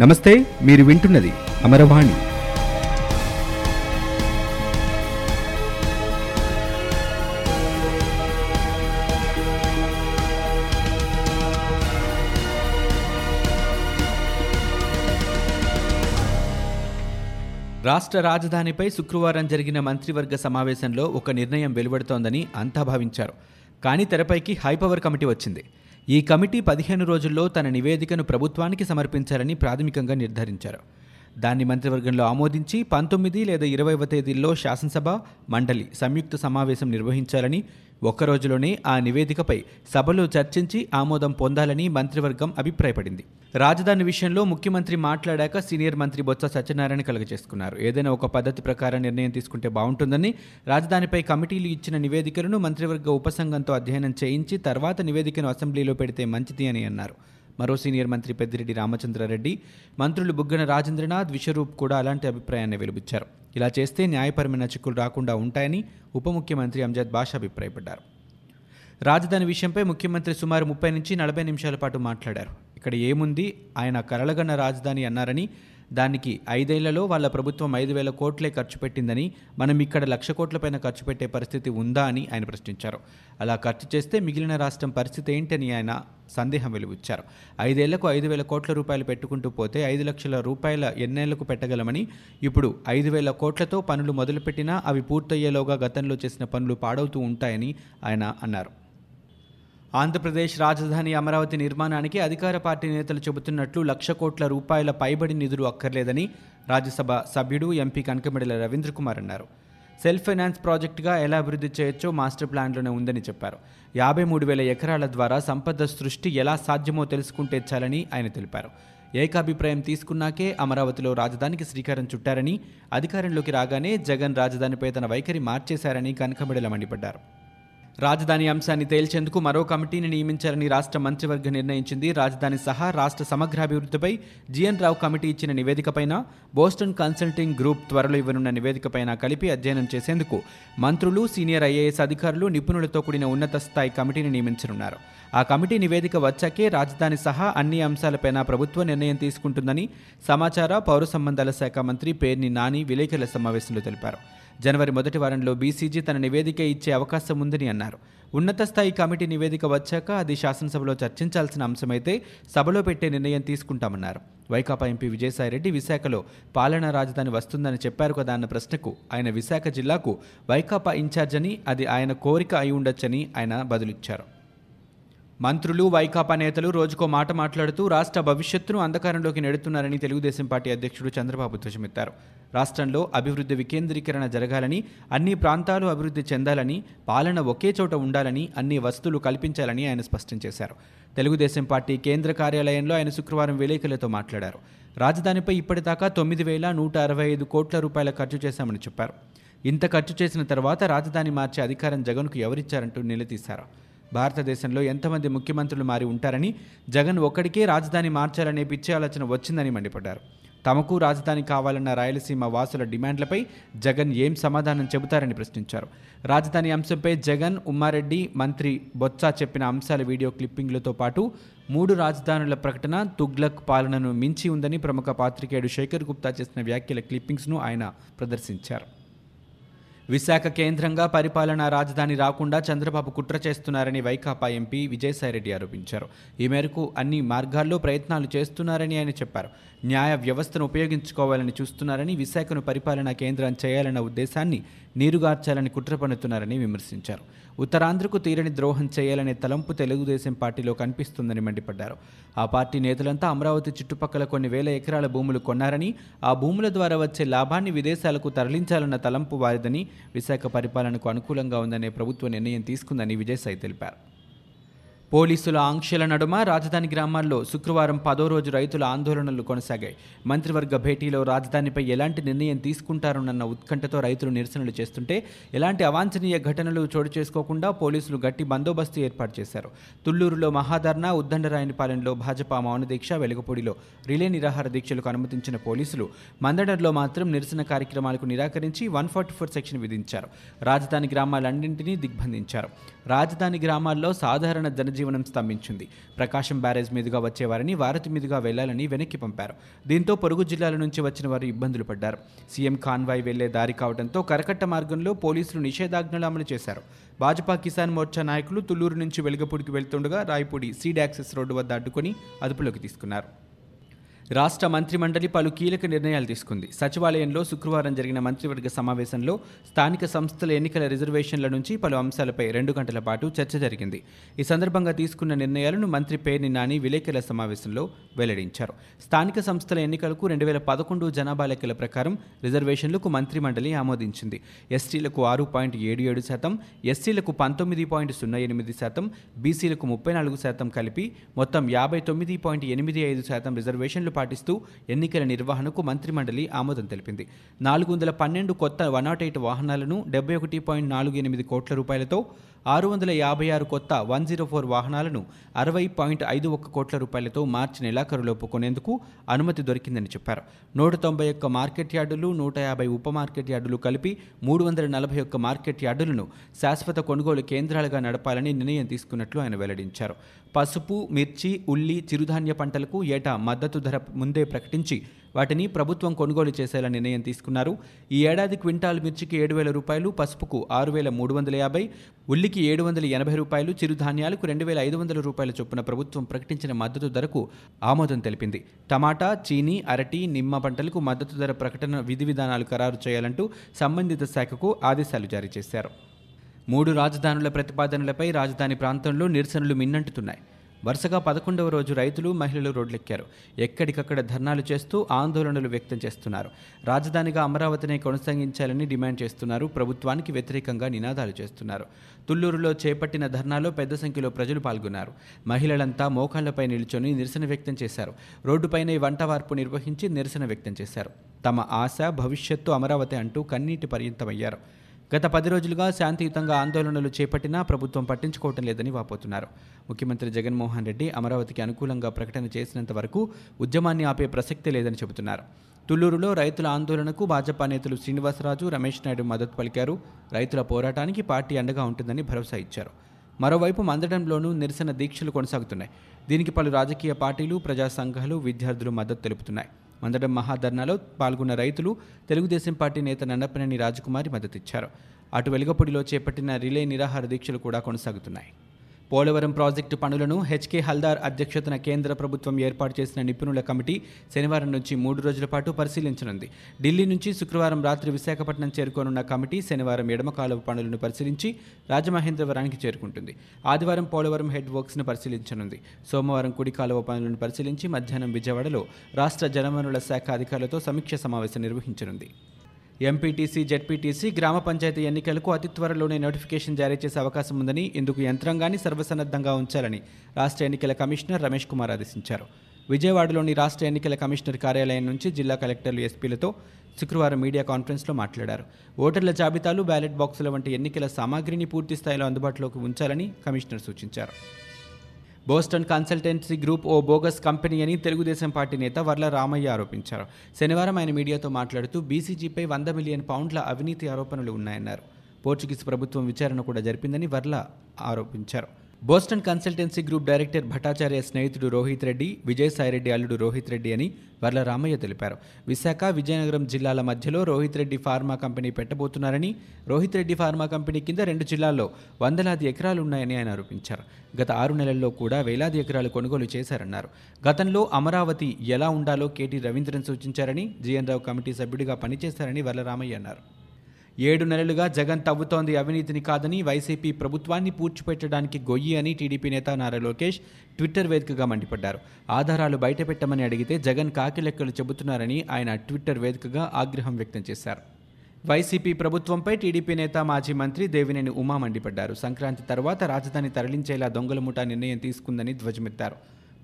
నమస్తే మీరు వింటున్నది అమరవాణి. రాష్ట్ర రాజధానిపై శుక్రవారం జరిగిన మంత్రివర్గ సమావేశంలో ఒక నిర్ణయం వెలువడుతోందని అంతా భావించారు. కానీ తెరపైకి హైపవర్ కమిటీ వచ్చింది. ఈ కమిటీ పదిహేను రోజుల్లో తన నివేదికను ప్రభుత్వానికి సమర్పించాలని ప్రాథమికంగా నిర్ధారించారు. దాన్ని మంత్రివర్గంలో ఆమోదించి పంతొమ్మిది లేదా ఇరవైవ తేదీల్లో శాసనసభ మండలి సంయుక్త సమావేశం నిర్వహించాలని ఒక్క రోజులోనే ఆ నివేదికపై సభలో చర్చించి ఆమోదం పొందాలని మంత్రివర్గం అభిప్రాయపడింది. రాజధాని విషయంలో ముఖ్యమంత్రి మాట్లాడాక సీనియర్ మంత్రి బొత్స సత్యనారాయణ కలుగజేసుకున్నారు. ఏదైనా ఒక పద్ధతి ప్రకారం నిర్ణయం తీసుకుంటే బాగుంటుందని రాజధానిపై కమిటీలు ఇచ్చిన నివేదికలను మంత్రివర్గ ఉపసంఘంతో అధ్యయనం చేయించి తర్వాత నివేదికను అసెంబ్లీలో పెడితే మంచిది అని అన్నారు. మరో సీనియర్ మంత్రి పెద్దిరెడ్డి రామచంద్రారెడ్డి మంత్రులు బుగ్గన రాజేంద్రనాథ్ విశ్వరూప్ కూడా అలాంటి అభిప్రాయాన్ని వెలుబుచ్చారు. ఇలా చేస్తే న్యాయపరమైన చిక్కులు రాకుండా ఉంటాయని ఉప ముఖ్యమంత్రి అంజద్ బాషా అభిప్రాయపడ్డారు. రాజధాని విషయంపై ముఖ్యమంత్రి సుమారు ముప్పై నుంచి నలభై నిమిషాల పాటు మాట్లాడారు. ఇక్కడ ఏముంది? ఆయన కలలగన్న రాజధాని అన్నారని దానికి ఐదేళ్ళలో వాళ్ళ ప్రభుత్వం ఐదు వేల కోట్లే ఖర్చు పెట్టిందని మనం ఇక్కడ లక్ష కోట్లపైన ఖర్చు పెట్టే పరిస్థితి ఉందా అని ఆయన ప్రశ్నించారు. అలా ఖర్చు చేస్తే మిగిలిన రాష్ట్రం పరిస్థితి ఏంటని ఆయన సందేహం వెలువచ్చారు. ఐదేళ్ళకు ఐదు వేల కోట్ల రూపాయలు పెట్టుకుంటూ పోతే ఐదు లక్షల రూపాయల ఎన్నేళ్ళకు పెట్టగలమని ఇప్పుడు ఐదు వేల కోట్లతో పనులు మొదలుపెట్టినా అవి పూర్తయ్యేలోగా గతంలో చేసిన పనులు పాడవుతూ ఉంటాయని ఆయన అన్నారు. ఆంధ్రప్రదేశ్ రాజధాని అమరావతి నిర్మాణానికి అధికార పార్టీ నేతలు చెబుతున్నట్లు లక్ష కోట్ల రూపాయల పైబడి నిధులు అక్కర్లేదని రాజ్యసభ సభ్యుడు ఎంపీ కనకమిడల రవీంద్ర కుమార్ అన్నారు. సెల్ఫ్ ఫైనాన్స్ ప్రాజెక్టుగా ఎలా అభివృద్ధి చేయొచ్చో మాస్టర్ ప్లాన్లోనే ఉందని చెప్పారు. యాభై మూడు వేల ఎకరాల ద్వారా సంపద సృష్టి ఎలా సాధ్యమో తెలుసుకుంటే చాలని ఆయన తెలిపారు. ఏకాభిప్రాయం తీసుకున్నాకే అమరావతిలో రాజధానికి శ్రీకారం చుట్టారని అధికారంలోకి రాగానే జగన్ రాజధానిపై తన వైఖరి మార్చేశారని కనకమిడల మండిపడ్డారు. రాజధాని అంశాన్ని తేల్చేందుకు మరో కమిటీని నియమించాలని రాష్ట్ర మంత్రివర్గ నిర్ణయించింది. రాజధాని సహా రాష్ట్ర సమగ్రాభివృద్ధిపై జిఎన్ రావు కమిటీ ఇచ్చిన నివేదికపైన బోస్టన్ కన్సల్టింగ్ గ్రూప్ త్వరలో ఇవ్వనున్న నివేదికపైన కలిపి అధ్యయనం చేసేందుకు మంత్రులు సీనియర్ ఐఏఎస్ అధికారులు నిపుణులతో కూడిన ఉన్నత స్థాయి కమిటీని నియమించనున్నారు. ఆ కమిటీ నివేదిక వచ్చాకే రాజధాని సహా అన్ని అంశాలపైన ప్రభుత్వ నిర్ణయం తీసుకుంటుందని సమాచార పౌర సంబంధాల శాఖ మంత్రి పేర్ని నాని విలేకరుల సమావేశంలో తెలిపారు. జనవరి మొదటి వారంలో బీసీజీ తన నివేదిక ఇచ్చే అవకాశం ఉందని అన్నారు. ఉన్నత స్థాయి కమిటీ నివేదిక వచ్చాక అది శాసనసభలో చర్చించాల్సిన అంశమైతే సభలో పెట్టే నిర్ణయం తీసుకుంటామన్నారు. వైకాపా ఎంపీ విజయసాయిరెడ్డి విశాఖలో పాలనా రాజధాని వస్తుందని చెప్పారు కదా అన్న ప్రశ్నకు ఆయన విశాఖ జిల్లాకు వైకాపా ఇన్ఛార్జ్ అని అది ఆయన కోరిక అయి ఉండొచ్చని ఆయన బదులిచ్చారు. మంత్రులు వైకాపా నేతలు రోజుకో మాట మాట్లాడుతూ రాష్ట్ర భవిష్యత్తును అంధకారంలోకి నెడుతున్నారని తెలుగుదేశం పార్టీ అధ్యక్షుడు చంద్రబాబు ధ్వజమెత్తారు. రాష్ట్రంలో అభివృద్ధి వికేంద్రీకరణ జరగాలని అన్ని ప్రాంతాలు అభివృద్ధి చెందాలని పాలన ఒకే చోట ఉండాలని అన్ని వస్తువులు కల్పించాలని ఆయన స్పష్టం చేశారు. తెలుగుదేశం పార్టీ కేంద్ర కార్యాలయంలో ఆయన శుక్రవారం విలేకరులతో మాట్లాడారు. రాజధానిపై ఇప్పటిదాకా తొమ్మిది వేల నూట అరవై ఐదు కోట్ల రూపాయల ఖర్చు చేశామని చెప్పారు. ఇంత ఖర్చు చేసిన తర్వాత రాజధాని మార్చే అధికారం జగన్కు ఎవరిచ్చారంటూ నిలదీశారు. భారతదేశంలో ఎంతమంది ముఖ్యమంత్రులు మారి ఉంటారని జగన్ ఒక్కడికే రాజధాని మార్చాలనే పిచ్చే ఆలోచన వచ్చిందని మండిపడ్డారు. తమకు రాజధాని కావాలన్న రాయలసీమ వాసుల డిమాండ్లపై జగన్ ఏం సమాధానం చెబుతారని ప్రశ్నించారు. రాజధాని అంశంపై జగన్ ఉమ్మారెడ్డి మంత్రి బొత్స చెప్పిన అంశాల వీడియో క్లిప్పింగ్లతో పాటు మూడు రాజధానుల ప్రకటన తుగ్లక్ పాలనను మించి ఉందని ప్రముఖ పాత్రికేయుడు శేఖర్ గుప్తా చేసిన వ్యాఖ్యల క్లిప్పింగ్స్ను ఆయన ప్రదర్శించారు. విశాఖ కేంద్రంగా పరిపాలనా రాజధాని రాకుండా చంద్రబాబు కుట్ర చేస్తున్నారని వైకాపా ఎంపీ విజయసాయిరెడ్డి ఆరోపించారు. ఈ మేరకు అన్ని మార్గాల్లో ప్రయత్నాలు చేస్తున్నారని ఆయన చెప్పారు. న్యాయ వ్యవస్థను ఉపయోగించుకోవాలని చూస్తున్నారని విశాఖను పరిపాలనా కేంద్రం చేయాలన్న ఉద్దేశాన్ని నీరుగార్చాలని కుట్ర పన్నుతున్నారని విమర్శించారు. ఉత్తరాంధ్రకు తీరని ద్రోహం చేయాలనే తలంపు తెలుగుదేశం పార్టీలో కనిపిస్తుందని మండిపడ్డారు. ఆ పార్టీ నేతలంతా అమరావతి చుట్టుపక్కల కొన్ని వేల ఎకరాల భూములు కొన్నారని ఆ భూముల ద్వారా వచ్చే లాభాన్ని విదేశాలకు తరలించాలన్న తలంపు వారిదని విశాఖ పరిపాలనకు అనుకూలంగా ఉందనే ప్రభుత్వ నిర్ణయం తీసుకుందని విజయసాయి తెలిపారు. పోలీసుల ఆంక్షల నడుమ రాజధాని గ్రామాల్లో శుక్రవారం పదో రోజు రైతుల ఆందోళనలు కొనసాగాయి. మంత్రివర్గ భేటీలో రాజధానిపై ఎలాంటి నిర్ణయం తీసుకుంటారోనన్న ఉత్కంఠతో రైతులు నిరసనలు చేస్తుంటే ఎలాంటి అవాంఛనీయ ఘటనలు చోటు చేసుకోకుండా పోలీసులు గట్టి బందోబస్తు ఏర్పాటు చేశారు. తుళ్ళూరులో మహాధర్ణ ఉద్దండరాయనిపాలెంలో భాజపా మౌనదీక్ష వెలుగుపూడిలో రిలే నిరాహార దీక్షలకు అనుమతించిన పోలీసులు మందడర్లో మాత్రం నిరసన కార్యక్రమాలకు నిరాకరించి వన్ ఫార్టీ ఫోర్ సెక్షన్ విధించారు. రాజధాని గ్రామాలన్నింటినీ దిగ్బంధించారు. రాజధాని గ్రామాల్లో సాధారణ జనజీవనం జనజీవనం స్తంభించింది. ప్రకాశం బ్యారేజ్ మీదుగా వచ్చేవారిని వారధి మీదుగా వెళ్ళాలని వెనక్కి పంపారు. దీంతో పొరుగు జిల్లాల నుంచి వచ్చిన వారు ఇబ్బందులు పడ్డారు. సీఎం కాన్వాయ్ వెళ్ళే దారి కావడంతో కరకట్ట మార్గంలో పోలీసులు నిషేధాజ్ఞలు అమలు చేశారు. భాజపా కిసాన్ మోర్చా నాయకులు తుళ్ళూరు నుంచి వెలుగపూడికి వెళ్తుండగా రాయపూడి సీడ్ యాక్సెస్ రోడ్డు వద్ద అడ్డుకొని అదుపులోకి తీసుకున్నారు. రాష్ట్ర మంత్రిమండలి పలు కీలక నిర్ణయాలు తీసుకుంది. సచివాలయంలో శుక్రవారం జరిగిన మంత్రివర్గ సమావేశంలో స్థానిక సంస్థల ఎన్నికల రిజర్వేషన్ల నుంచి పలు అంశాలపై రెండు గంటల పాటు చర్చ జరిగింది. ఈ సందర్భంగా తీసుకున్న నిర్ణయాలను మంత్రి పేర్ని నాని విలేకరుల సమావేశంలో వెల్లడించారు. స్థానిక సంస్థల ఎన్నికలకు రెండు వేల పదకొండు జనాభా లెక్కల ప్రకారం రిజర్వేషన్లకు మంత్రిమండలి ఆమోదించింది. ఎస్టీలకు ఆరు పాయింట్ ఏడు ఏడు శాతం ఎస్సీలకు పంతొమ్మిది పాయింట్ సున్నా ఎనిమిది శాతం బీసీలకు ముప్పై నాలుగు శాతం కలిపి మొత్తం యాభై తొమ్మిది పాయింట్ ఎనిమిది ఐదు శాతం రిజర్వేషన్లు పాటిస్తూ ఎన్నికల నిర్వహణకు మంత్రిమండలి ఆమోదం తెలిపింది. నాలుగు వందల పన్నెండు కొత్త వన్ నాట్ ఎయిట్ వాహనాలను డెబ్బై ఒకటి పాయింట్ నాలుగు ఎనిమిది కోట్ల రూపాయలతో ఆరు వందల యాభై ఆరు కొత్త వన్ జీరో ఫోర్ వాహనాలను అరవై పాయింట్ ఐదు ఒక్క కోట్ల రూపాయలతో మార్చి నెలాఖరులోపు కొనేందుకు అనుమతి దొరికిందని చెప్పారు. నూట తొంభై ఒక్క మార్కెట్ యార్డులు నూట యాభై ఉప మార్కెట్ యార్డులు కలిపి మూడు వందల నలభై ఒక్క మార్కెట్ యార్డులను శాశ్వత కొనుగోలు కేంద్రాలుగా నడపాలని నిర్ణయం తీసుకున్నట్లు ఆయన వెల్లడించారు. పసుపు మిర్చి ఉల్లి చిరుధాన్య పంటలకు ఏటా మద్దతు ధర ముందే ప్రకటించి వాటిని ప్రభుత్వం కొనుగోలు చేసేలా నిర్ణయం తీసుకున్నారు. ఈ ఏడాది క్వింటాల్ మిర్చికి ఏడు వేల రూపాయలు పసుపుకు ఆరు వేల మూడు వందల యాభై ఉల్లికి ఏడు వందల ఎనభై రూపాయలు చిరుధాన్యాలకు రెండు వేల ఐదు వందల రూపాయల చొప్పున ప్రభుత్వం ప్రకటించిన మద్దతు ధరకు ఆమోదం తెలిపింది. టమాటా చీనీ అరటి నిమ్మ పంటలకు మద్దతు ధర ప్రకటన విధి విధానాలు ఖరారు చేయాలంటూ సంబంధిత శాఖకు ఆదేశాలు జారీ చేశారు. మూడు రాజధానుల ప్రతిపాదనలపై రాజధాని ప్రాంతంలో నిరసనలు మిన్నంటుతున్నాయి. వరుసగా పదకొండవ రోజు రైతులు మహిళలు రోడ్లెక్కారు. ఎక్కడికక్కడ ధర్నాలు చేస్తూ ఆందోళనలు వ్యక్తం చేస్తున్నారు. రాజధానిగా అమరావతిని కొనసాగించాలని డిమాండ్ చేస్తున్నారు. ప్రభుత్వానికి వ్యతిరేకంగా నినాదాలు చేస్తున్నారు. తుళ్ళూరులో చేపట్టిన ధర్నాలో పెద్ద సంఖ్యలో ప్రజలు పాల్గొన్నారు. మహిళలంతా మోకాళ్ళపై నిల్చొని నిరసన వ్యక్తం చేశారు. రోడ్డుపైనే వంటవార్పు నిర్వహించి నిరసన వ్యక్తం చేశారు. తమ ఆశ భవిష్యత్తు అమరావతి అంటూ కన్నీటి పర్యంతమయ్యారు. గత పది రోజులుగా శాంతియుతంగా ఆందోళనలు చేపట్టినా ప్రభుత్వం పట్టించుకోవటం లేదని వాపోతున్నారు. ముఖ్యమంత్రి జగన్మోహన్ రెడ్డి అమరావతికి అనుకూలంగా ప్రకటన చేసినంత వరకు ఉద్యమాన్ని ఆపే ప్రసక్తే లేదని చెబుతున్నారు. తుళ్ళూరులో రైతుల ఆందోళనకు భాజపా నేతలు శ్రీనివాసరాజు రమేష్ నాయుడు మద్దతు పలికారు. రైతుల పోరాటానికి పార్టీ అండగా ఉంటుందని భరోసా ఇచ్చారు. మరోవైపు మందడంలోనూ నిరసన దీక్షలు కొనసాగుతున్నాయి. దీనికి పలు రాజకీయ పార్టీలు ప్రజా సంఘాలు విద్యార్థులు మద్దతు తెలుపుతున్నాయి. మందడం మహాధర్నాలో పాల్గొన్న రైతులు తెలుగుదేశం పార్టీ నేత నన్నపనేని రాజకుమారి మద్దతిచ్చారు. అటు వెలుగపూడిలో చేపట్టిన రిలే నిరాహార దీక్షలు కూడా కొనసాగుతున్నాయి. పోలవరం ప్రాజెక్టు పనులను హెచ్కే హల్దార్ అధ్యక్షతన కేంద్ర ప్రభుత్వం ఏర్పాటు చేసిన నిపుణుల కమిటీ శనివారం నుంచి మూడు రోజుల పాటు పరిశీలించనుంది. ఢిల్లీ నుంచి శుక్రవారం రాత్రి విశాఖపట్నం చేరుకోనున్న కమిటీ శనివారం ఎడమ కాలువ పనులను పరిశీలించి రాజమహేంద్రవరానికి చేరుకుంటుంది. ఆదివారం పోలవరం హెడ్ వర్క్స్ను పరిశీలించనుంది. సోమవారం కుడి కాలువ పనులను పరిశీలించి మధ్యాహ్నం విజయవాడలో రాష్ట్ర జలవనరుల శాఖ అధికారులతో సమీక్ష సమావేశం నిర్వహించనుంది. ఎంపీటీసీ జెడ్పీటీసీ గ్రామ పంచాయతీ ఎన్నికలకు అతి త్వరలోనే నోటిఫికేషన్ జారీ చేసే అవకాశం ఉందని ఇందుకు యంత్రాంగాన్ని సర్వసన్నద్ధంగా ఉంచాలని రాష్ట్ర ఎన్నికల కమిషనర్ రమేష్ కుమార్ ఆదేశించారు. విజయవాడలోని రాష్ట్ర ఎన్నికల కమిషనర్ కార్యాలయం నుంచి జిల్లా కలెక్టర్లు ఎస్పీలతో శుక్రవారం మీడియా కాన్ఫరెన్స్లో మాట్లాడారు. ఓటర్ల జాబితాలు బ్యాలెట్ బాక్సుల వంటి ఎన్నికల సామాగ్రిని పూర్తి స్థాయిలో అందుబాటులోకి ఉంచాలని కమిషనర్ సూచించారు. బోస్టన్ కన్సల్టెన్సీ గ్రూప్ ఓ బోగస్ కంపెనీ అని తెలుగుదేశం పార్టీ నేత వర్ల రామయ్య ఆరోపించారు. శనివారం ఆయన మీడియాతో మాట్లాడుతూ బీసీజీపై వంద మిలియన్ పౌండ్ల అవినీతి ఆరోపణలు ఉన్నాయన్నారు. పోర్చుగీస్ ప్రభుత్వం విచారణ కూడా జరిపిందని వర్ల ఆరోపించారు. Boston consultancy group director Bhattacharya స్నేహితుడు రోహిత్ రెడ్డి విజయసాయిరెడ్డి అల్లుడు రోహిత్ రెడ్డి అని వర్ల రామయ్య తెలిపారు. విశాఖ విజయనగరం జిల్లాల మధ్యలో రోహిత్ రెడ్డి ఫార్మా కంపెనీ పెట్టబోతున్నారని రోహిత్ రెడ్డి ఫార్మా కంపెనీ కింద రెండు జిల్లాల్లో వందలాది ఎకరాలు ఉన్నాయని ఆయన ఆరోపించారు. గత ఆరు నెలల్లో కూడా వేలాది ఎకరాలు కొనుగోలు చేశారన్నారు. గతంలో అమరావతి ఎలా ఉండాలో కేటీ రవీంద్రన్ సూచించారని జీఎన్ రావు కమిటీ సభ్యుడిగా పనిచేశారని వర్ల రామయ్య అన్నారు. ఏడు నెలలుగా జగన్ తవ్వుతోంది అవినీతిని కాదని వైసీపీ ప్రభుత్వాన్ని పూడ్చిపెట్టడానికి గొయ్యి అని టీడీపీ నేత నారా లోకేష్ ట్విట్టర్ వేదికగా మండిపడ్డారు. ఆధారాలు బయటపెట్టమని అడిగితే జగన్ కాకి లెక్కలు చెబుతున్నారని ఆయన ట్విట్టర్ వేదికగా ఆగ్రహం వ్యక్తం చేశారు. వైసీపీ ప్రభుత్వంపై టీడీపీ నేత మాజీ మంత్రి దేవినేని ఉమా మండిపడ్డారు. సంక్రాంతి తర్వాత రాజధాని తరలించేలా దొంగల ముఠా నిర్ణయం తీసుకుందని ధ్వజమెత్తారు.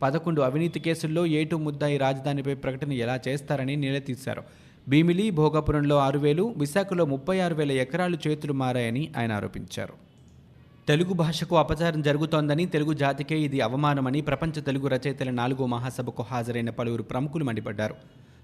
పదకొండు అవినీతి కేసుల్లో ఏటు ముద్దాయి రాజధానిపై ప్రకటన ఎలా చేస్తారని నిలదీశారు. భీమిలి భోగాపురంలో ఆరు వేలు విశాఖలో ముప్పై ఆరు వేల ఎకరాలు చేతులు మారాయని ఆయన ఆరోపించారు. తెలుగు భాషకు అపచారం జరుగుతోందని తెలుగు జాతికే ఇది అవమానమని ప్రపంచ తెలుగు రచయితల నాలుగో మహాసభకు హాజరైన పలువురు ప్రముఖులు మండిపడ్డారు.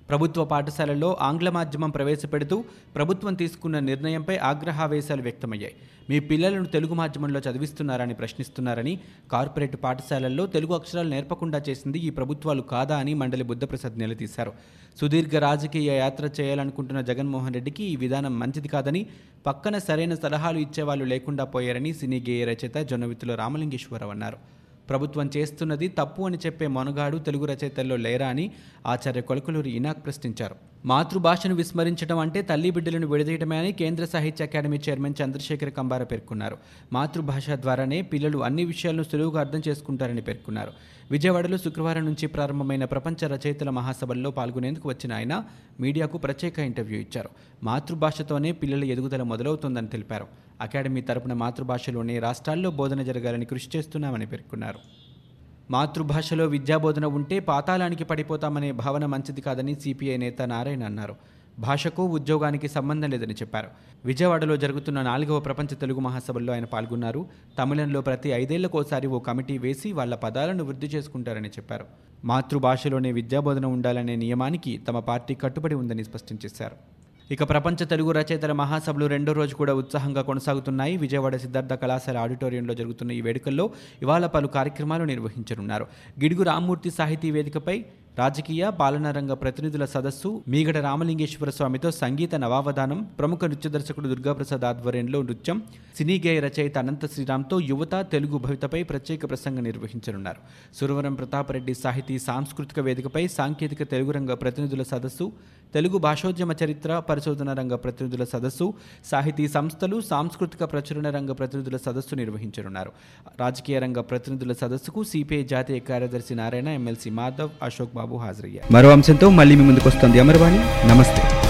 ప్రభుత్వ పాఠశాలల్లో ఆంగ్ల మాధ్యమం ప్రవేశపెడుతూ ప్రభుత్వం తీసుకున్న నిర్ణయంపై ఆగ్రహావేశాలు వ్యక్తమయ్యాయి. మీ పిల్లలను తెలుగు మాధ్యమంలో చదివిస్తున్నారని ప్రశ్నిస్తున్నారని కార్పొరేట్ పాఠశాలల్లో తెలుగు అక్షరాలు నేర్పకుండా చేసింది ఈ ప్రభుత్వాలు కాదా అని మండలి బుద్ధప్రసాద్ నిలదీశారు. సుదీర్ఘ రాజకీయ యాత్ర చేయాలనుకుంటున్న జగన్మోహన్ రెడ్డికి ఈ విధానం మంచిది కాదని పక్కన సరైన సలహాలు ఇచ్చేవాళ్ళు లేకుండా పోయారని సినీ గేయ రచయిత జొన్నవిత్తుల రామలింగేశ్వరరావు అన్నారు. ప్రభుత్వం చేస్తున్నది తప్పు అని చెప్పే మొనగాడు తెలుగు రచయితల్లో లేరా అని ఆచార్య కొలకలూరి ఇనాక్ ప్రశ్నించారు. మాతృభాషను విస్మరించడం అంటే తల్లి బిడ్డలను విడదీయడమే అని కేంద్ర సాహిత్య అకాడమీ చైర్మన్ చంద్రశేఖర్ కంబార పేర్కొన్నారు. మాతృభాష ద్వారానే పిల్లలు అన్ని విషయాలను సులువుగా అర్థం చేసుకుంటారని పేర్కొన్నారు. విజయవాడలో శుక్రవారం నుంచి ప్రారంభమైన ప్రపంచ రచయితల మహాసభల్లో పాల్గొనేందుకు వచ్చిన ఆయన మీడియాకు ప్రత్యేక ఇంటర్వ్యూ ఇచ్చారు. మాతృభాషతోనే పిల్లల ఎదుగుదల మొదలవుతోందని తెలిపారు. అకాడమీ తరపున మాతృభాషలోనే రాష్ట్రాల్లో బోధన జరగాలని కృషి చేస్తున్నామని పేర్కొన్నారు. మాతృభాషలో విద్యాబోధన ఉంటే పాతాళానికి పడిపోతామనే భావన మంచిది కాదని సిపిఐ నేత నారాయణ అన్నారు. భాషకు ఉద్యోగానికి సంబంధం లేదని చెప్పారు. విజయవాడలో జరుగుతున్న నాలుగవ ప్రపంచ తెలుగు మహాసభల్లో ఆయన పాల్గొన్నారు. తమిళంలో ప్రతి ఐదేళ్ళకోసారి ఓ కమిటీ వేసి వాళ్ళ పదాలను వృద్ధి చేసుకుంటారని చెప్పారు. మాతృభాషలోనే విద్యాబోధన ఉండాలనే నియమానికి తమ పార్టీ కట్టుబడి ఉందని స్పష్టం చేశారు. ఇక ప్రపంచ తెలుగు రచయితల మహాసభలు రెండో రోజు కూడా ఉత్సాహంగా కొనసాగుతున్నాయి. విజయవాడ సిద్ధార్థ కళాశాల ఆడిటోరియంలో జరుగుతున్న ఈ వేడుకల్లో ఇవాళ పలు కార్యక్రమాలు నిర్వహించనున్నారు. గిడుగు రామ్మూర్తి సాహితీ వేదికపై రాజకీయ పాలనా రంగ ప్రతినిధుల సదస్సు మీగడ రామలింగేశ్వర స్వామితో సంగీత నవావధానం ప్రముఖ నృత్య దర్శకుడు దుర్గాప్రసాద్ ఆధ్వర్యంలో నృత్యం సినీ గేయ రచయిత అనంత శ్రీరామ్తో యువత తెలుగు భవితపై ప్రత్యేక ప్రసంగం నిర్వహించనున్నారు. సురవరం ప్రతాపరెడ్డి సాహితీ సాంస్కృతిక వేదికపై సాంకేతిక తెలుగు రంగ ప్రతినిధుల సదస్సు తెలుగు భాషోద్యమ చరిత్ర పరిశోధన రంగ ప్రతినిధుల సదస్సు సాహితీ సంస్థలు సాంస్కృతిక ప్రచురణ రంగ ప్రతినిధుల సదస్సు నిర్వహించనున్నారు. రాజకీయ రంగ ప్రతినిధుల సదస్సుకు సిపిఐ జాతీయ కార్యదర్శి నారాయణ ఎమ్మెల్సీ మాధవ్ అశోక్ బాబు హాజరయ్యారు. మరో అంశంతో మళ్ళీ మీ ముందుకు వస్తుంది అమర్వాణి. నమస్తే.